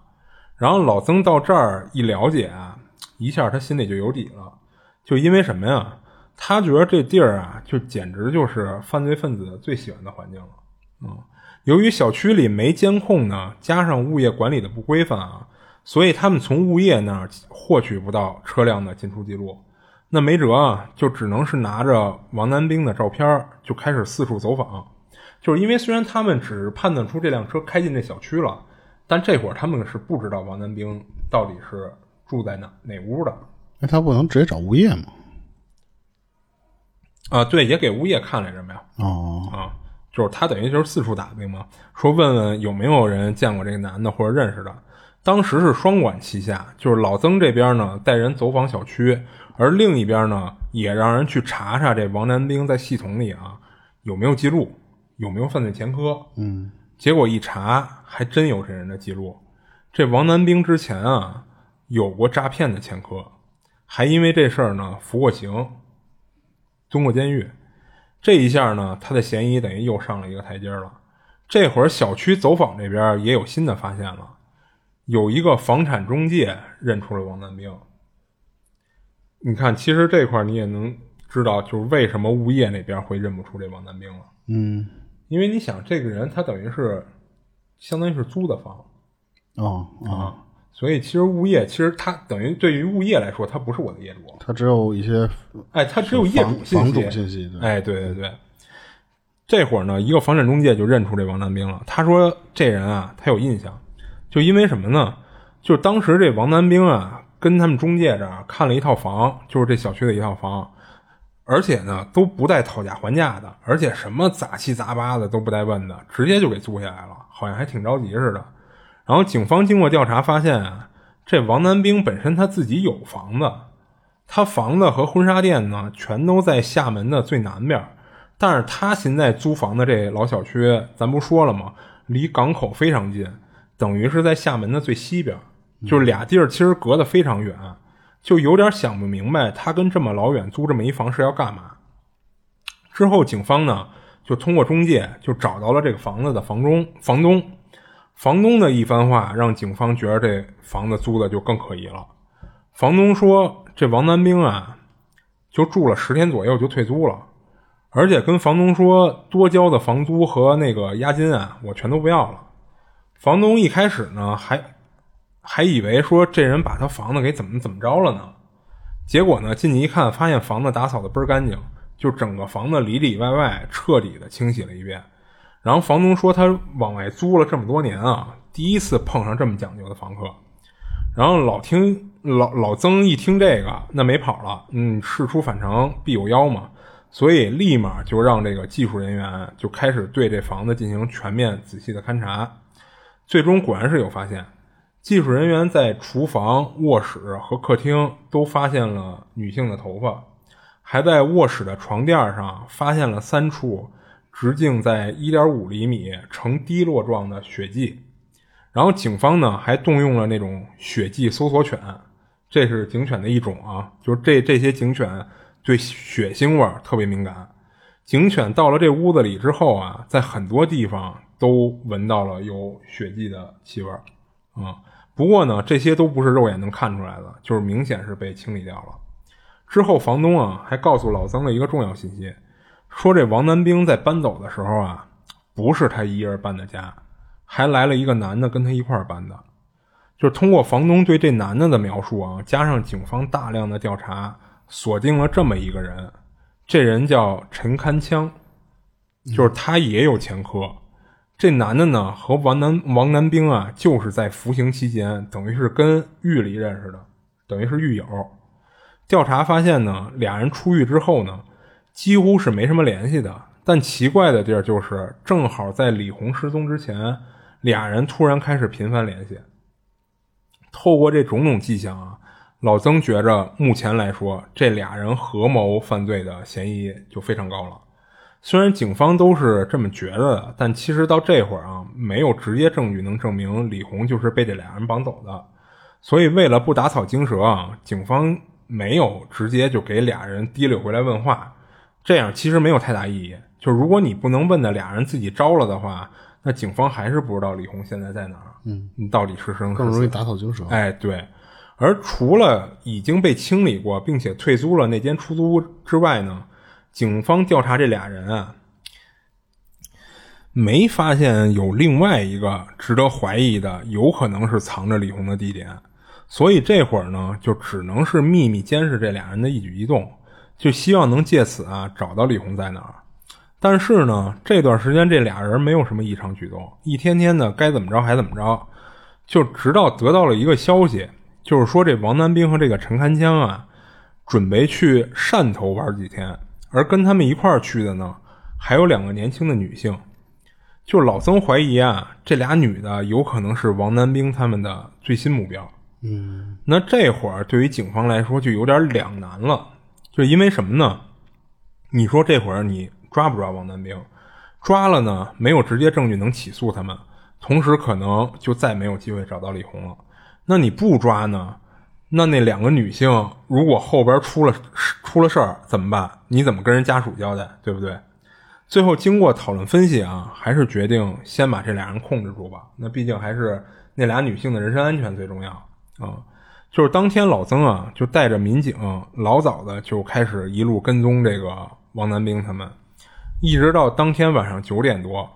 然后老曾到这儿一了解啊，一下他心里就有底了，就因为什么呀？他觉得这地儿啊，就简直就是犯罪分子最喜欢的环境了。嗯，由于小区里没监控呢，加上物业管理的不规范啊，所以他们从物业那儿获取不到车辆的进出记录。那没辙啊，就只能是拿着王南兵的照片就开始四处走访。就是因为虽然他们只判断出这辆车开进这小区了，但这会儿他们是不知道王南兵到底是住在哪哪屋的。那他不能直接找物业吗？啊，对，也给物业看来着没有哦，啊？就是他等于就是四处打听嘛，说问问有没有人见过这个男的或者认识的。当时是双管齐下，就是老曾这边呢带人走访小区，而另一边呢也让人去查查这王南兵在系统里啊有没有记录，有没有犯罪前科。嗯，结果一查，还真有这人的记录。这王南兵之前啊有过诈骗的前科，还因为这事儿呢服过刑，蹲过监狱。这一下呢，他的嫌疑等于又上了一个台阶了。这会儿小区走访这边也有新的发现了，有一个房产中介认出了王南兵。你看，其实这块你也能知道，就是为什么物业那边会认不出这王南兵了。嗯，因为你想，这个人他等于是相当于是租的房哦哦，啊，所以其实物业其实他等于对于物业来说，他不是我的业主，他只有一些哎，他只有业主信息，房主信息对哎，对对对。这会儿呢，一个房产中介就认出这王南兵了。他说：“这人啊，他有印象，就因为什么呢？就是当时这王南兵啊，跟他们中介这儿看了一套房，就是这小区的一套房，而且呢都不带讨价还价的，而且什么杂七杂八的都不带问的，直接就给租下来了，好像还挺着急似的。然后警方经过调查发现啊，这王南兵本身他自己有房子，他房子和婚纱店呢全都在厦门的最南边，但是他现在租房的这老小区，咱不说了吗？离港口非常近，等于是在厦门的最西边，就是俩地儿其实隔得非常远，就有点想不明白他跟这么老远租这么一房是要干嘛。之后警方呢就通过中介就找到了这个房子的房中房东，房东的一番话让警方觉得这房子租的就更可疑了。房东说，这王南兵啊，就住了十天左右就退租了，而且跟房东说多交的房租和那个押金啊，我全都不要了。房东一开始呢，还还以为说这人把他房子给怎么怎么着了呢，结果呢进去一看，发现房子打扫的倍儿干净，就整个房子里里外外彻底的清洗了一遍。然后房东说他往外租了这么多年啊，第一次碰上这么讲究的房客。然后老听老老曾一听这个，那没跑了，嗯，事出反常必有妖嘛，所以立马就让这个技术人员就开始对这房子进行全面仔细的勘察。最终果然是有发现，技术人员在厨房、卧室和客厅都发现了女性的头发，还在卧室的床垫上发现了三处直径在1.5厘米、呈滴落状的血迹。然后警方呢还动用了那种血迹搜索犬，这是警犬的一种啊，就是这这些警犬对血腥味儿特别敏感。警犬到了这屋子里之后啊，在很多地方都闻到了有血迹的气味儿，啊、不过呢，这些都不是肉眼能看出来的，就是明显是被清理掉了。之后，房东啊还告诉老曾了一个重要信息，说这王南兵在搬走的时候啊，不是他一人搬的家，还来了一个男的跟他一块儿搬的。就是通过房东对这男的的描述啊，加上警方大量的调查，锁定了这么一个人，这人叫陈堪枪，就是他也有前科。这男的呢和王南王南兵啊，就是在服刑期间，等于是跟狱里认识的，等于是狱友。调查发现呢，俩人出狱之后呢，几乎是没什么联系的。但奇怪的地儿就是，正好在李红失踪之前，俩人突然开始频繁联系。透过这种种迹象啊，老曾觉着目前来说，这俩人合谋犯罪的嫌疑就非常高了。虽然警方都是这么觉着的，但其实到这会儿啊，没有直接证据能证明李红就是被这俩人绑走的。所以为了不打草惊蛇啊，警方没有直接就给俩人提溜回来问话，这样其实没有太大意义。就是如果你不能问的俩人自己招了的话，那警方还是不知道李红现在在哪儿，嗯，到底是生更容易打草惊蛇。哎，对。而除了已经被清理过并且退租了那间出租屋之外呢，警方调查这俩人啊，没发现有另外一个值得怀疑的有可能是藏着李红的地点，所以这会儿呢，就只能是秘密监视这俩人的一举一动，就希望能借此啊找到李红在哪儿。但是呢，这段时间这俩人没有什么异常举动，一天天的该怎么着还怎么着，就直到得到了一个消息，就是说这王南冰和这个陈堪江啊，准备去汕头玩几天，而跟他们一块儿去的呢，还有两个年轻的女性。就老曾怀疑啊，这俩女的有可能是王南冰他们的最新目标。嗯，那这会儿对于警方来说就有点两难了，就因为什么呢？你说这会儿你抓不抓王南兵？抓了呢，没有直接证据能起诉他们，同时可能就再没有机会找到李红了。那你不抓呢？那那两个女性如果后边出了出了事儿怎么办？你怎么跟人家属交代？对不对？最后经过讨论分析啊，还是决定先把这俩人控制住吧。那毕竟还是那俩女性的人身安全最重要啊。就是当天老曾啊，就带着民警老早的就开始一路跟踪这个王南兵他们，一直到当天晚上九点多，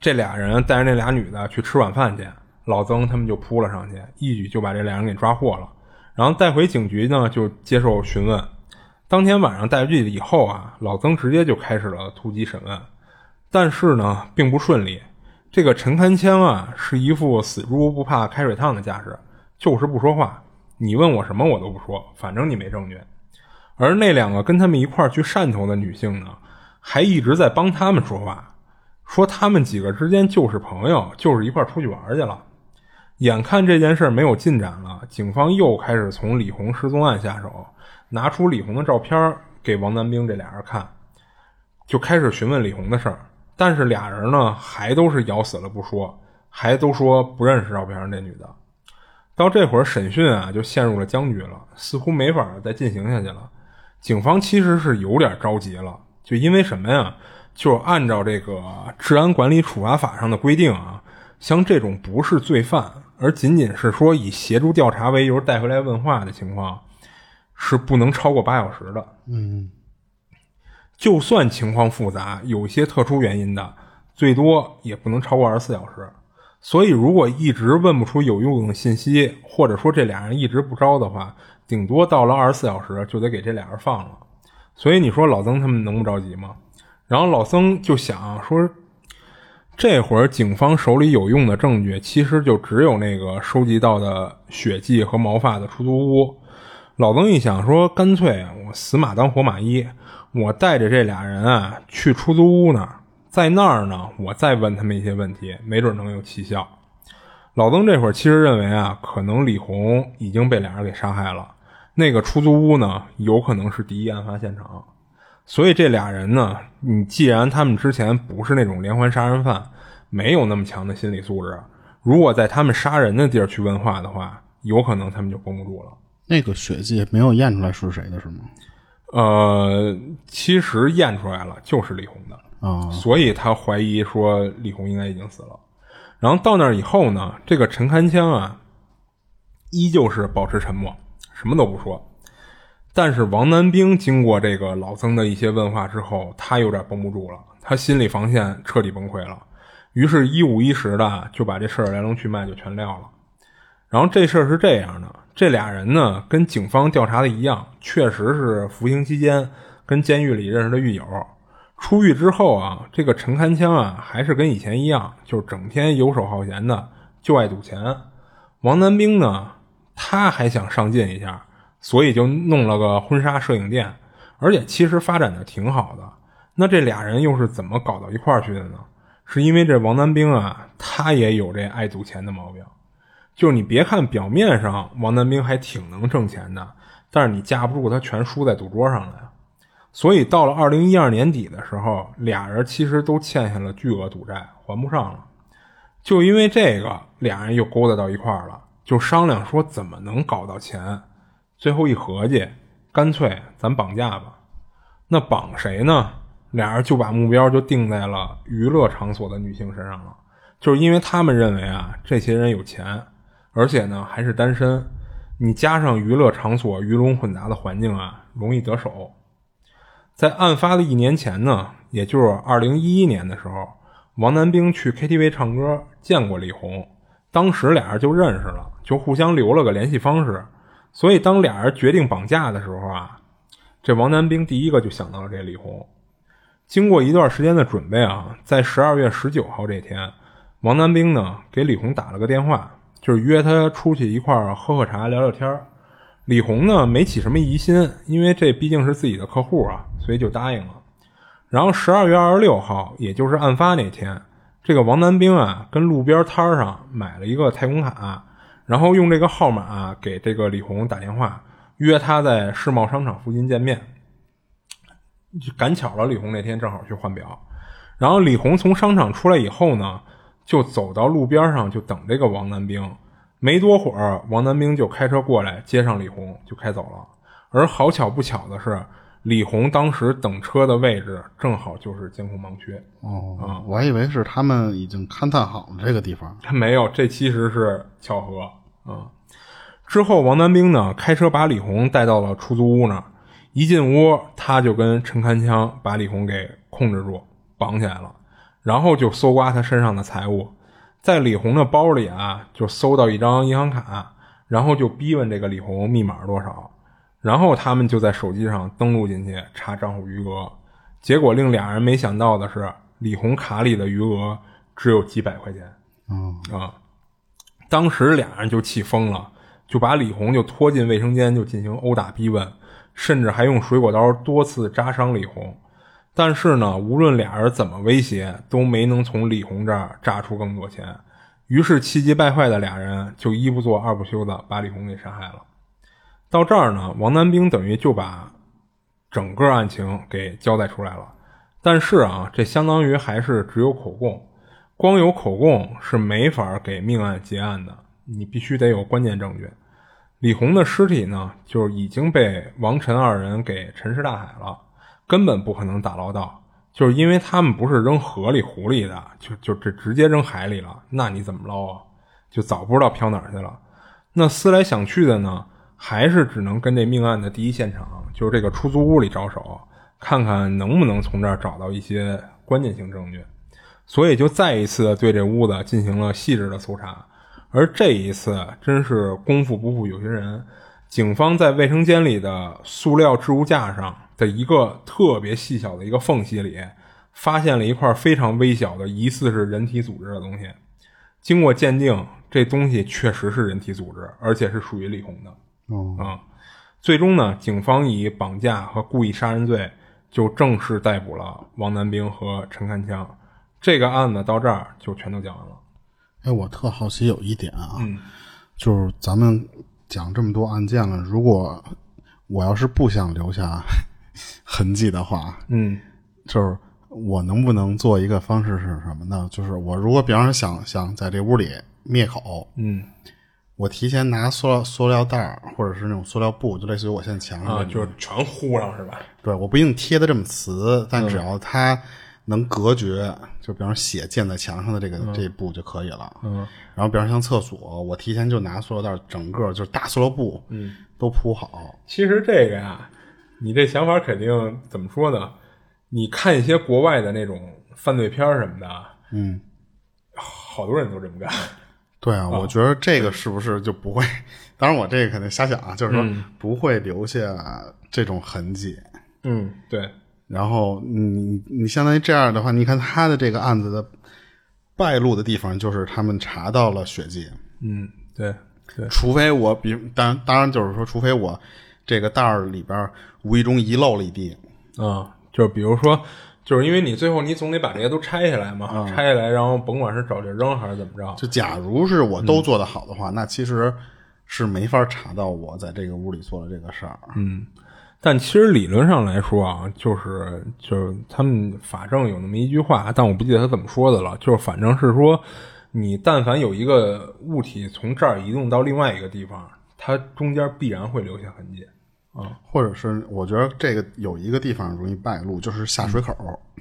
这俩人带着那俩女的去吃晚饭去，老曾他们就扑了上去，一举就把这俩人给抓获了，然后带回警局呢，就接受询问。当天晚上带回去以后啊，老曾直接就开始了突击审问，但是呢，并不顺利。这个陈堪枪啊，是一副死猪不怕开水烫的架势，就是不说话。你问我什么，我都不说，反正你没证据。而那两个跟他们一块儿去汕头的女性呢，还一直在帮他们说话，说他们几个之间就是朋友，就是一块儿出去玩去了。眼看这件事儿没有进展了，警方又开始从李红失踪案下手，拿出李红的照片给王南冰这俩人看，就开始询问李红的事儿。但是俩人呢，还都是咬死了不说，还都说不认识照片上这女的。到这会儿，审讯啊就陷入了僵局了，似乎没法再进行下去了。警方其实是有点着急了，就因为什么呀？就按照这个治安管理处罚法上的规定啊，像这种不是罪犯，而仅仅是说以协助调查为由带回来问话的情况，是不能超过八小时的。嗯，就算情况复杂，有些特殊原因的，最多也不能超过二十四小时。所以，如果一直问不出有用的信息，或者说这俩人一直不招的话，顶多到了二十四小时就得给这俩人放了。所以你说老曾他们能不着急吗？然后老曾就想说，这会儿警方手里有用的证据，其实就只有那个收集到的血迹和毛发的出租屋。老曾一想说，干脆我死马当活马医，我带着这俩人啊去出租屋那儿。在那儿呢，我再问他们一些问题，没准能有奇效。老曾这会儿其实认为啊，可能李红已经被俩人给杀害了，那个出租屋呢，有可能是第一案发现场。所以这俩人呢，你既然他们之前不是那种连环杀人犯，没有那么强的心理素质，如果在他们杀人的地儿去问话的话，有可能他们就绷不住了。那个血迹没有验出来是谁的，是吗？呃，其实验出来了，就是李红的。啊、所以他怀疑说李红应该已经死了。然后到那儿以后呢，这个陈堪枪啊，依旧是保持沉默，什么都不说。但是王南冰经过这个老曾的一些问话之后，他有点绷不住了，他心理防线彻底崩溃了，于是，一五一十的就把这事儿来龙去脉就全撂了。然后这事儿是这样的，这俩人呢，跟警方调查的一样，确实是服刑期间跟监狱里认识的狱友。出狱之后啊，这个陈堪枪啊，还是跟以前一样，就是整天游手好闲的，就爱赌钱。王南冰呢，他还想上进一下。所以就弄了个婚纱摄影店，而且其实发展的挺好的。那这俩人又是怎么搞到一块儿去的呢？是因为这王南冰啊，他也有这爱赌钱的毛病。就是你别看表面上王南冰还挺能挣钱的，但是你架不住他全输在赌桌上了呀。所以到了二零一二年底的时候，俩人其实都欠下了巨额赌债，还不上了。就因为这个，俩人又勾搭到一块儿了，就商量说怎么能搞到钱。最后一合计，干脆咱绑架吧。那绑谁呢？俩人就把目标就定在了娱乐场所的女性身上了。就是因为他们认为啊，这些人有钱，而且呢还是单身。你加上娱乐场所鱼龙混杂的环境啊，容易得手。在案发的一年前呢，也就是二零一一年的时候，王南冰去 KTV 唱歌见过李红，当时俩人就认识了，就互相留了个联系方式。所以，当俩人决定绑架的时候啊，这王南冰第一个就想到了这李红。经过一段时间的准备啊，在十二月十九号这天，王南冰呢给李红打了个电话，就是约他出去一块儿喝喝茶、聊聊天李红呢没起什么疑心，因为这毕竟是自己的客户啊，所以就答应了。然后十二月二十六号，也就是案发那天，这个王南冰啊跟路边摊上买了一个太空卡。然后用这个号码给这个李红打电话，约他在世贸商场附近见面。赶巧了，李红那天正好去换表。然后李红从商场出来以后呢，就走到路边上就等这个王南冰。没多会儿，王南兵就开车过来接上李红，就开走了。而好巧不巧的是，李红当时等车的位置正好就是监控盲区。哦，啊，我还以为是他们已经勘探好了这个地方。他没有，这其实是巧合。嗯！之后，王南兵呢开车把李红带到了出租屋那儿。一进屋，他就跟陈堪枪把李红给控制住，绑起来了，然后就搜刮他身上的财物。在李红的包里啊，就搜到一张银行卡，然后就逼问这个李红密码多少。然后他们就在手机上登录进去查账户余额。结果令俩人没想到的是，李红卡里的余额只有几百块钱。嗯啊。当时俩人就气疯了，就把李红就拖进卫生间，就进行殴打逼问，甚至还用水果刀多次扎伤李红。但是呢，无论俩人怎么威胁，都没能从李红这儿榨出更多钱。于是气急败坏的俩人就一不做二不休的把李红给杀害了。到这儿呢，王南冰等于就把整个案情给交代出来了。但是啊，这相当于还是只有口供。光有口供是没法给命案结案的，你必须得有关键证据。李红的尸体呢，就已经被王陈二人给沉尸大海了，根本不可能打捞到。就是因为他们不是扔河里、湖里的，就就这直接扔海里了，那你怎么捞啊？就早不知道飘哪儿去了。那思来想去的呢，还是只能跟这命案的第一现场，就是这个出租屋里着手，看看能不能从这儿找到一些关键性证据。所以就再一次对这屋子进行了细致的搜查，而这一次真是功夫不负有心人，警方在卫生间里的塑料置物架上的一个特别细小的一个缝隙里，发现了一块非常微小的疑似是人体组织的东西。经过鉴定，这东西确实是人体组织，而且是属于李红的。哦，啊，最终呢，警方以绑架和故意杀人罪就正式逮捕了王南冰和陈看枪。这个案子到这儿就全都讲完了。哎，我特好奇有一点啊，嗯，就是咱们讲这么多案件了，如果我要是不想留下痕迹的话，嗯，就是我能不能做一个方式是什么呢？就是我如果比方说想想在这屋里灭口，嗯，我提前拿塑料塑料袋儿或者是那种塑料布，就类似于我现在墙上就是全糊上是吧？对，我不一定贴的这么瓷，但只要它能隔绝，就比方说血溅在墙上的这个、这一步就可以了。嗯，然后比方像厕所，我提前就拿塑料袋整个就是大塑料布，嗯，都铺好。其实这个呀，你这想法肯定怎么说呢？你看一些国外的那种犯罪片儿什么的，嗯，好多人都这么干。对啊，我觉得这个是不是就不会？当然，我这个肯定瞎想啊，就是说不会留下这种痕迹。嗯，对，然后你你相当于这样的话，你看他的这个案子的败露的地方，就是他们查到了血迹，嗯，对，对，除非我比当然当然就是说，除非我这个袋儿里边无意中遗漏了一地，啊、就是比如说，就是因为你最后你总得把这些都拆下来嘛，拆下来，然后甭管是找地儿扔还是怎么着，就假如是我都做得好的话，那其实是没法查到我在这个屋里做了这个事儿。嗯，但其实理论上来说啊，就是就是他们法政有那么一句话，但我不记得他怎么说的了，就是反正是说，你但凡有一个物体从这儿移动到另外一个地方，它中间必然会留下痕迹。或者是我觉得这个有一个地方容易败露，就是下水口，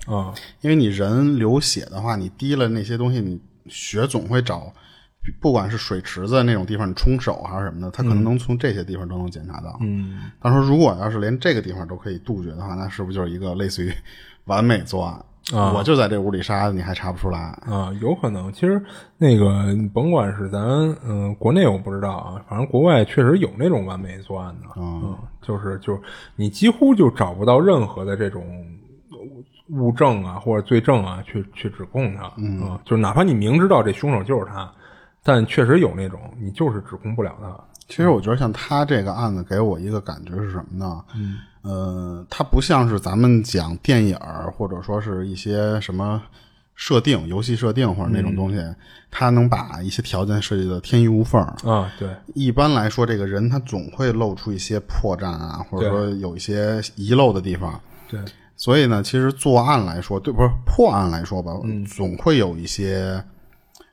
啊、因为你人流血的话，你滴了那些东西，你血总会找，不管是水池子那种地方，你冲手还是什么的，它可能能从这些地方都能检查到。嗯，他说如果要是连这个地方都可以杜绝的话，那是不是就是一个类似于完美作案？啊我就在这屋里杀的，你还查不出来？啊，有可能。其实那个，甭管是咱嗯、呃国内我不知道啊，反正国外确实有那种完美作案的，嗯，就是就是你几乎就找不到任何的这种物证啊或者罪证啊去去指控他，嗯、啊，就是哪怕你明知道这凶手就是他，但确实有那种你就是指控不了他。其实我觉得像他这个案子给我一个感觉是什么呢？嗯，呃，它不像是咱们讲电影儿或者说是一些什么设定、游戏设定或者那种东西，它能把一些条件设计的天衣无缝儿。啊，对，一般来说，这个人他总会露出一些破绽啊，或者说有一些遗漏的地方。对，所以呢，其实作案来说，对，不是破案来说吧，总会有一些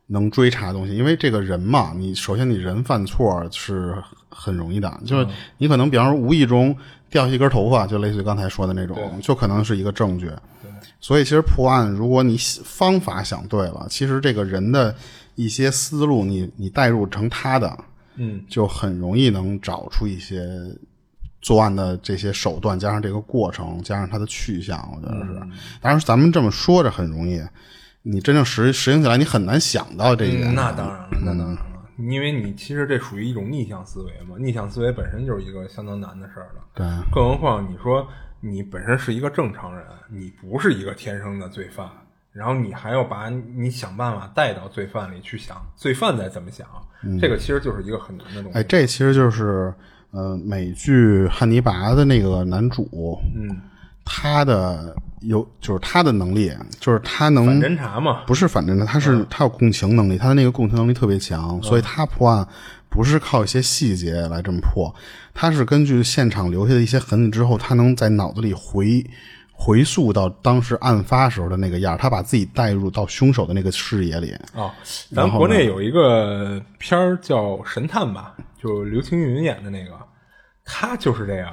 能追查的东西。因为这个人嘛，你首先你人犯错是很容易的，就是你可能比方说无意中掉下一根头发，就类似于刚才说的那种，就可能是一个证据。所以其实破案，如果你方法想对了，其实这个人的一些思路你，你带入成他的，嗯，就很容易能找出一些作案的这些手段，加上这个过程，加上他的去向，我觉得是。当然，咱们这么说着很容易，你真正实实行起来，你很难想到这一点。嗯那当然了，那当然了，因为你其实这属于一种逆向思维嘛，逆向思维本身就是一个相当难的事儿了。对，更何况你说你本身是一个正常人，你不是一个天生的罪犯，然后你还要把你想办法带到罪犯里去想，罪犯在怎么想，这个其实就是一个很难的东西。哎，这其实就是呃美剧《汉尼拔》的那个男主，嗯，他的有就是他的能力，就是他反能侦查嘛，不是反侦查，他是他有共情能力，他的那个共情能力特别强，所以他破案不是靠一些细节来这么破，他是根据现场留下的一些痕迹之后，他能在脑子里回回溯到当时案发时候的那个样儿他把自己带入到凶手的那个视野里。啊，咱国内有一个片儿叫《神探》吧，就刘青云演的那个，他就是这样。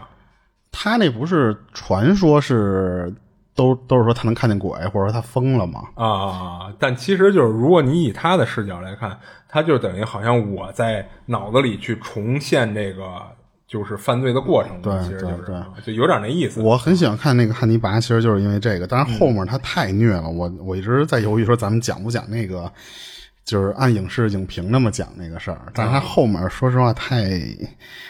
他那不是传说是都都是说他能看见鬼，或者说他疯了嘛？啊，但其实就是，如果你以他的视角来看，他就等于好像我在脑子里去重现这个就是犯罪的过程，对其实就是对对就有点那意思。我很喜欢看那个汉尼拔，其实就是因为这个。但是后面他太虐了，我我一直在犹豫说咱们讲不讲那个，就是按影视影评那么讲那个事儿。但是他后面说实话太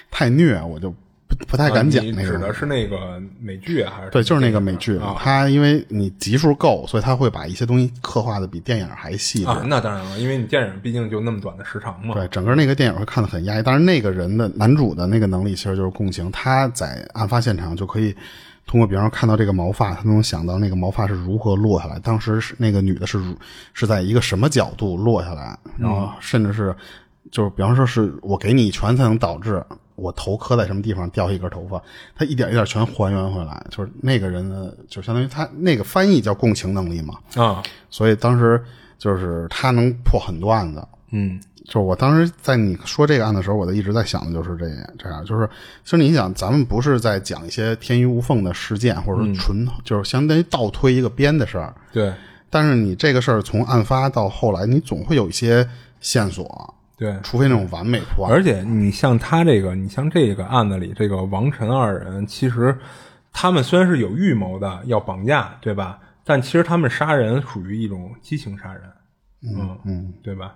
太虐，我就不不太敢讲那个。指的是那个美剧啊还是对，就是那个美剧，啊他因为你集数够，所以他会把一些东西刻画的比电影还细致。啊？那当然了，因为你电影毕竟就那么短的时长嘛。对，整个那个电影会看得很压抑。但是，那个人的男主的那个能力其实就是共情，他在案发现场就可以通过，比方说看到这个毛发，他能想到那个毛发是如何落下来，当时是那个女的是如是在一个什么角度落下来，然后甚至是就是比方说是我给你一拳才能导致我头磕在什么地方掉一根头发，他一点一点全还原回来，就是那个人的就相当于他那个翻译叫共情能力嘛，啊，所以当时就是他能破很多案子，嗯。就是我当时在你说这个案的时候，我就一直在想的就是这这样，就是其实你想，咱们不是在讲一些天衣无缝的事件，或者说纯、就是相当于倒推一个编的事儿，对。但是你这个事儿从案发到后来，你总会有一些线索，对，除非那种完美破案。而且你像他这个，你像这个案子里这个王晨二人，其实他们虽然是有预谋的要绑架，对吧？但其实他们杀人属于一种激情杀人，嗯嗯，对吧？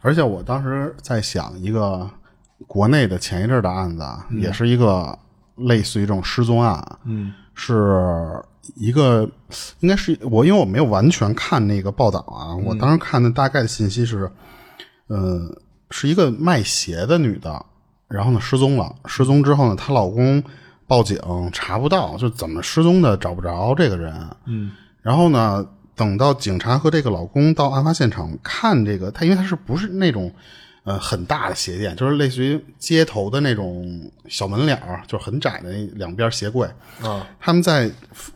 而且我当时在想一个国内的前一阵儿的案子啊，也是一个类似于这种失踪案，嗯是一个应该是我因为我没有完全看那个报道啊，我当时看的大概的信息是，呃，是一个卖鞋的女的，然后呢失踪了，失踪之后呢，她老公报警查不到，就怎么失踪的找不着这个人，嗯然后呢，等到警察和这个老公到案发现场看这个，他因为他是不是那种呃很大的鞋店，就是类似于街头的那种小门脸儿，就是很窄的两边鞋柜。啊他们在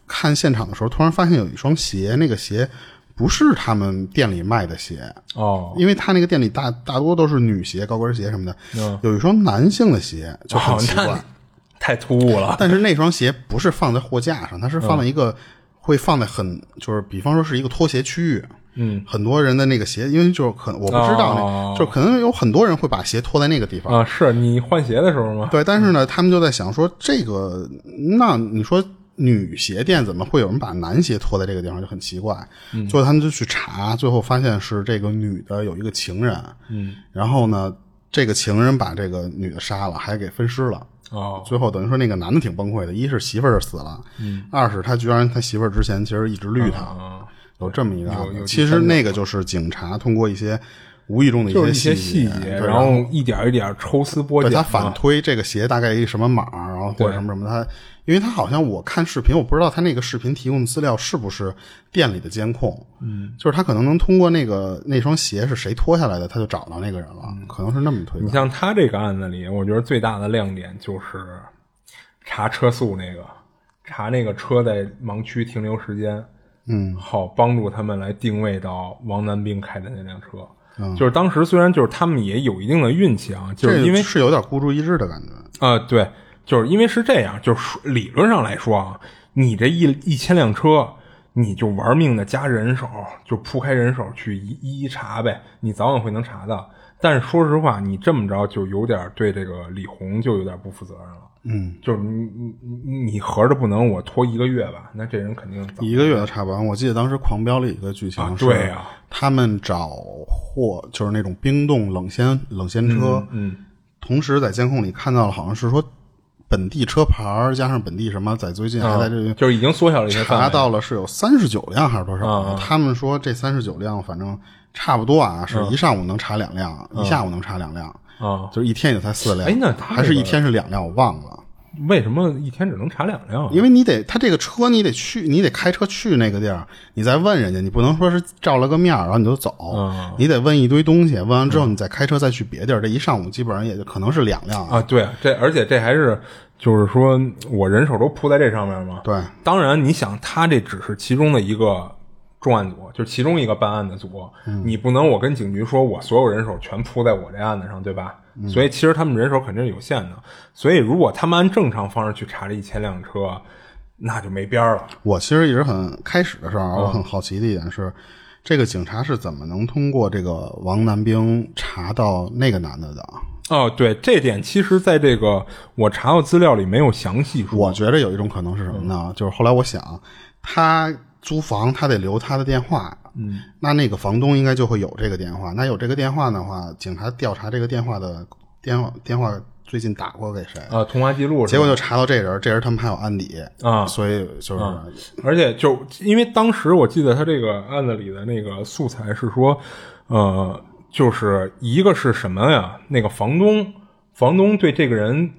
看现场的时候，突然发现有一双鞋，那个鞋不是他们店里卖的鞋，哦。因为他那个店里大大多都是女鞋、高跟鞋什么的，嗯。有一双男性的鞋就很哦奇怪。那太突兀了，但是那双鞋不是放在货架上，它是放在一个、会放在很就是比方说是一个拖鞋区域，嗯。很多人的那个鞋，因为就是可能我不知道那，哦。就可能有很多人会把鞋拖在那个地方。啊，是你换鞋的时候吗？对，但是呢，他们就在想说，这个那你说女鞋店怎么会有人把男鞋拖在这个地方，就很奇怪。嗯。最后他们就去查，最后发现是这个女的有一个情人，嗯。然后呢，这个情人把这个女的杀了，还给分尸了。哦。最后等于说那个男的挺崩溃的，一是媳妇儿死了，嗯，二是他居然他媳妇儿之前其实一直绿他，啊，有这么一个其实那个就是警察通过一些无意中的就是一些些细细节，然后一点一点抽丝剥茧他反推这个鞋大概一什么码，然后或者对什么什么，他因为他好像我看视频，我不知道他那个视频提供的资料是不是店里的监控，嗯，就是他可能能通过那个那双鞋是谁脱下来的，他就找到那个人了，可能是那么推你。像他这个案子里，我觉得最大的亮点就是查车速那个，查那个车在盲区停留时间，嗯，好帮助他们来定位到王南兵开的那辆车。就是当时虽然就是他们也有一定的运气啊，就是因为是有点孤注一掷的感觉。啊、对，就是因为是这样，就是说理论上来说啊，你这一一千辆车，你就玩命的加人手，就铺开人手去一一一查呗，你早晚会能查到。但是说实话，你这么着就有点对这个李红就有点不负责任了。嗯，就是你你你你合着不能我拖一个月吧？那这人肯定一个月都查不完。我记得当时《狂飙》里一个剧情对啊他们找货就是那种冰冻冷鲜冷鲜车，嗯同时在监控里看到了，好像是说本地车牌儿加上本地什么，在最近还在这就是已经缩小了一些范围查到了是有三十九辆还是多少？啊他们说这三十九辆反正差不多啊，是一上午能查两辆，一下午能查两辆，啊。就是一天也才四辆。哎那他还是一天是两辆，我忘了。为什么一天只能查两辆啊？因为你得，他这个车你得去，你得开车去那个地儿，你再问人家，你不能说是照了个面儿然后你就走，嗯你得问一堆东西，问完之后你再开车再去别地儿，这一上午基本上也就可能是两辆啊，对，这而且这还是就是说我人手都扑在这上面嘛。对，当然，你想，他这只是其中的一个重案组，就是其中一个办案的组，你不能我跟警局说我所有人手全扑在我这案子上，对吧？所以其实他们人手肯定是有限的。所以如果他们按正常方式去查这一千辆车，那就没边儿了。我其实一直很开始的时候啊，我很好奇的一点是，这个警察是怎么能通过这个王南兵查到那个男的的？哦，对，这点其实在这个我查到资料里没有详细说。我觉得有一种可能是什么呢？就是后来我想，他租房他得留他的电话，嗯，那那个房东应该就会有这个电话。那有这个电话的话，警察调查这个电话的电话电话最近打过给谁，啊，通话记录，结果就查到这人，这人他们还有案底。啊。所以就是、而且就因为当时我记得他这个案子里的那个素材是说，呃，就是一个是什么呀？那个房东，房东对这个人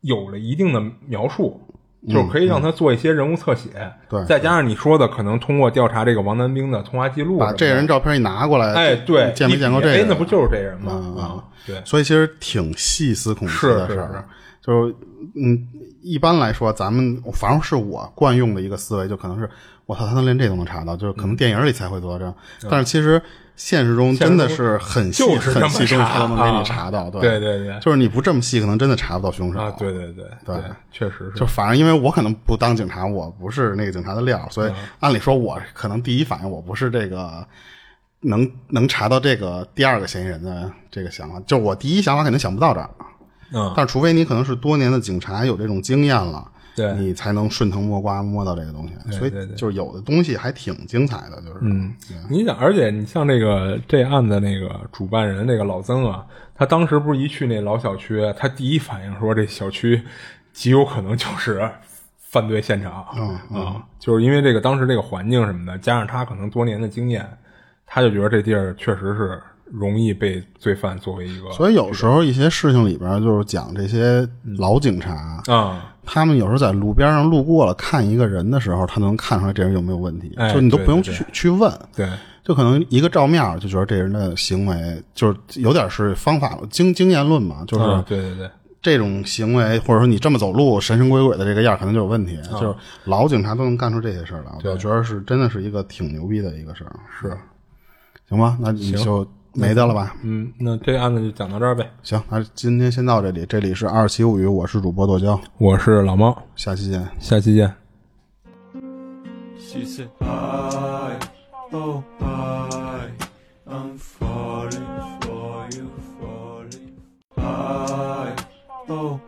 有了一定的描述，就是可以让他做一些人物侧写。嗯对再加上你说的，可能通过调查这个王南兵的通话记录把这人照片一拿过来，哎，对，见没见过这人？那不就是这人吗？嗯啊，对，所以其实挺细思恐极是是的事儿。就是嗯，一般来说，咱们反正是我惯用的一个思维，就可能是我操，他能连这都能查到，就是可能电影里才会做到这样。但是其实现实中真的是很细就是很细，都能给你查到。对对对就是你不这么细，可能真的查不到凶手啊，对对对对确实是就反正因为我可能不当警察，我不是那个警察的料，所以嗯按理说我可能第一反应我不是这个能能查到这个第二个嫌疑人的这个想法，就我第一想法肯定想不到这儿。嗯，但除非你可能是多年的警察，有这种经验了，对。你才能顺藤摸瓜摸到这个东西。所以就是有的东西还挺精彩的，就是。嗯，你想，而且你像这个这案子那个主办人那个老曾啊，他当时不是一去那老小区，他第一反应说这小区极有可能就是犯罪现场。嗯啊，就是因为这个当时这个环境什么的，加上他可能多年的经验，他就觉得这地儿确实是容易被罪犯作为一个，所以有时候一些事情里边就是讲这些老警察，啊，他们有时候在路边上路过了看一个人的时候，他能看出来这人有没有问题，哎就你都不用去去问，对，就可能一个照面就觉得这人的行为就是有点是方法经经验论嘛，就是啊对对对，这种行为或者说你这么走路神神鬼鬼的这个样可能就有问题，就是老警察都能干出这些事儿来，我觉得是真的是一个挺牛逼的一个事儿，是，行吧，那你就没的了吧？嗯，那这案子就讲到这儿呗。行，那今天先到这里，这里是二七物语，我是主播剁椒，我是老猫，下期见。下期见。She said, I, oh, I, I'm falling for you, falling. I, oh,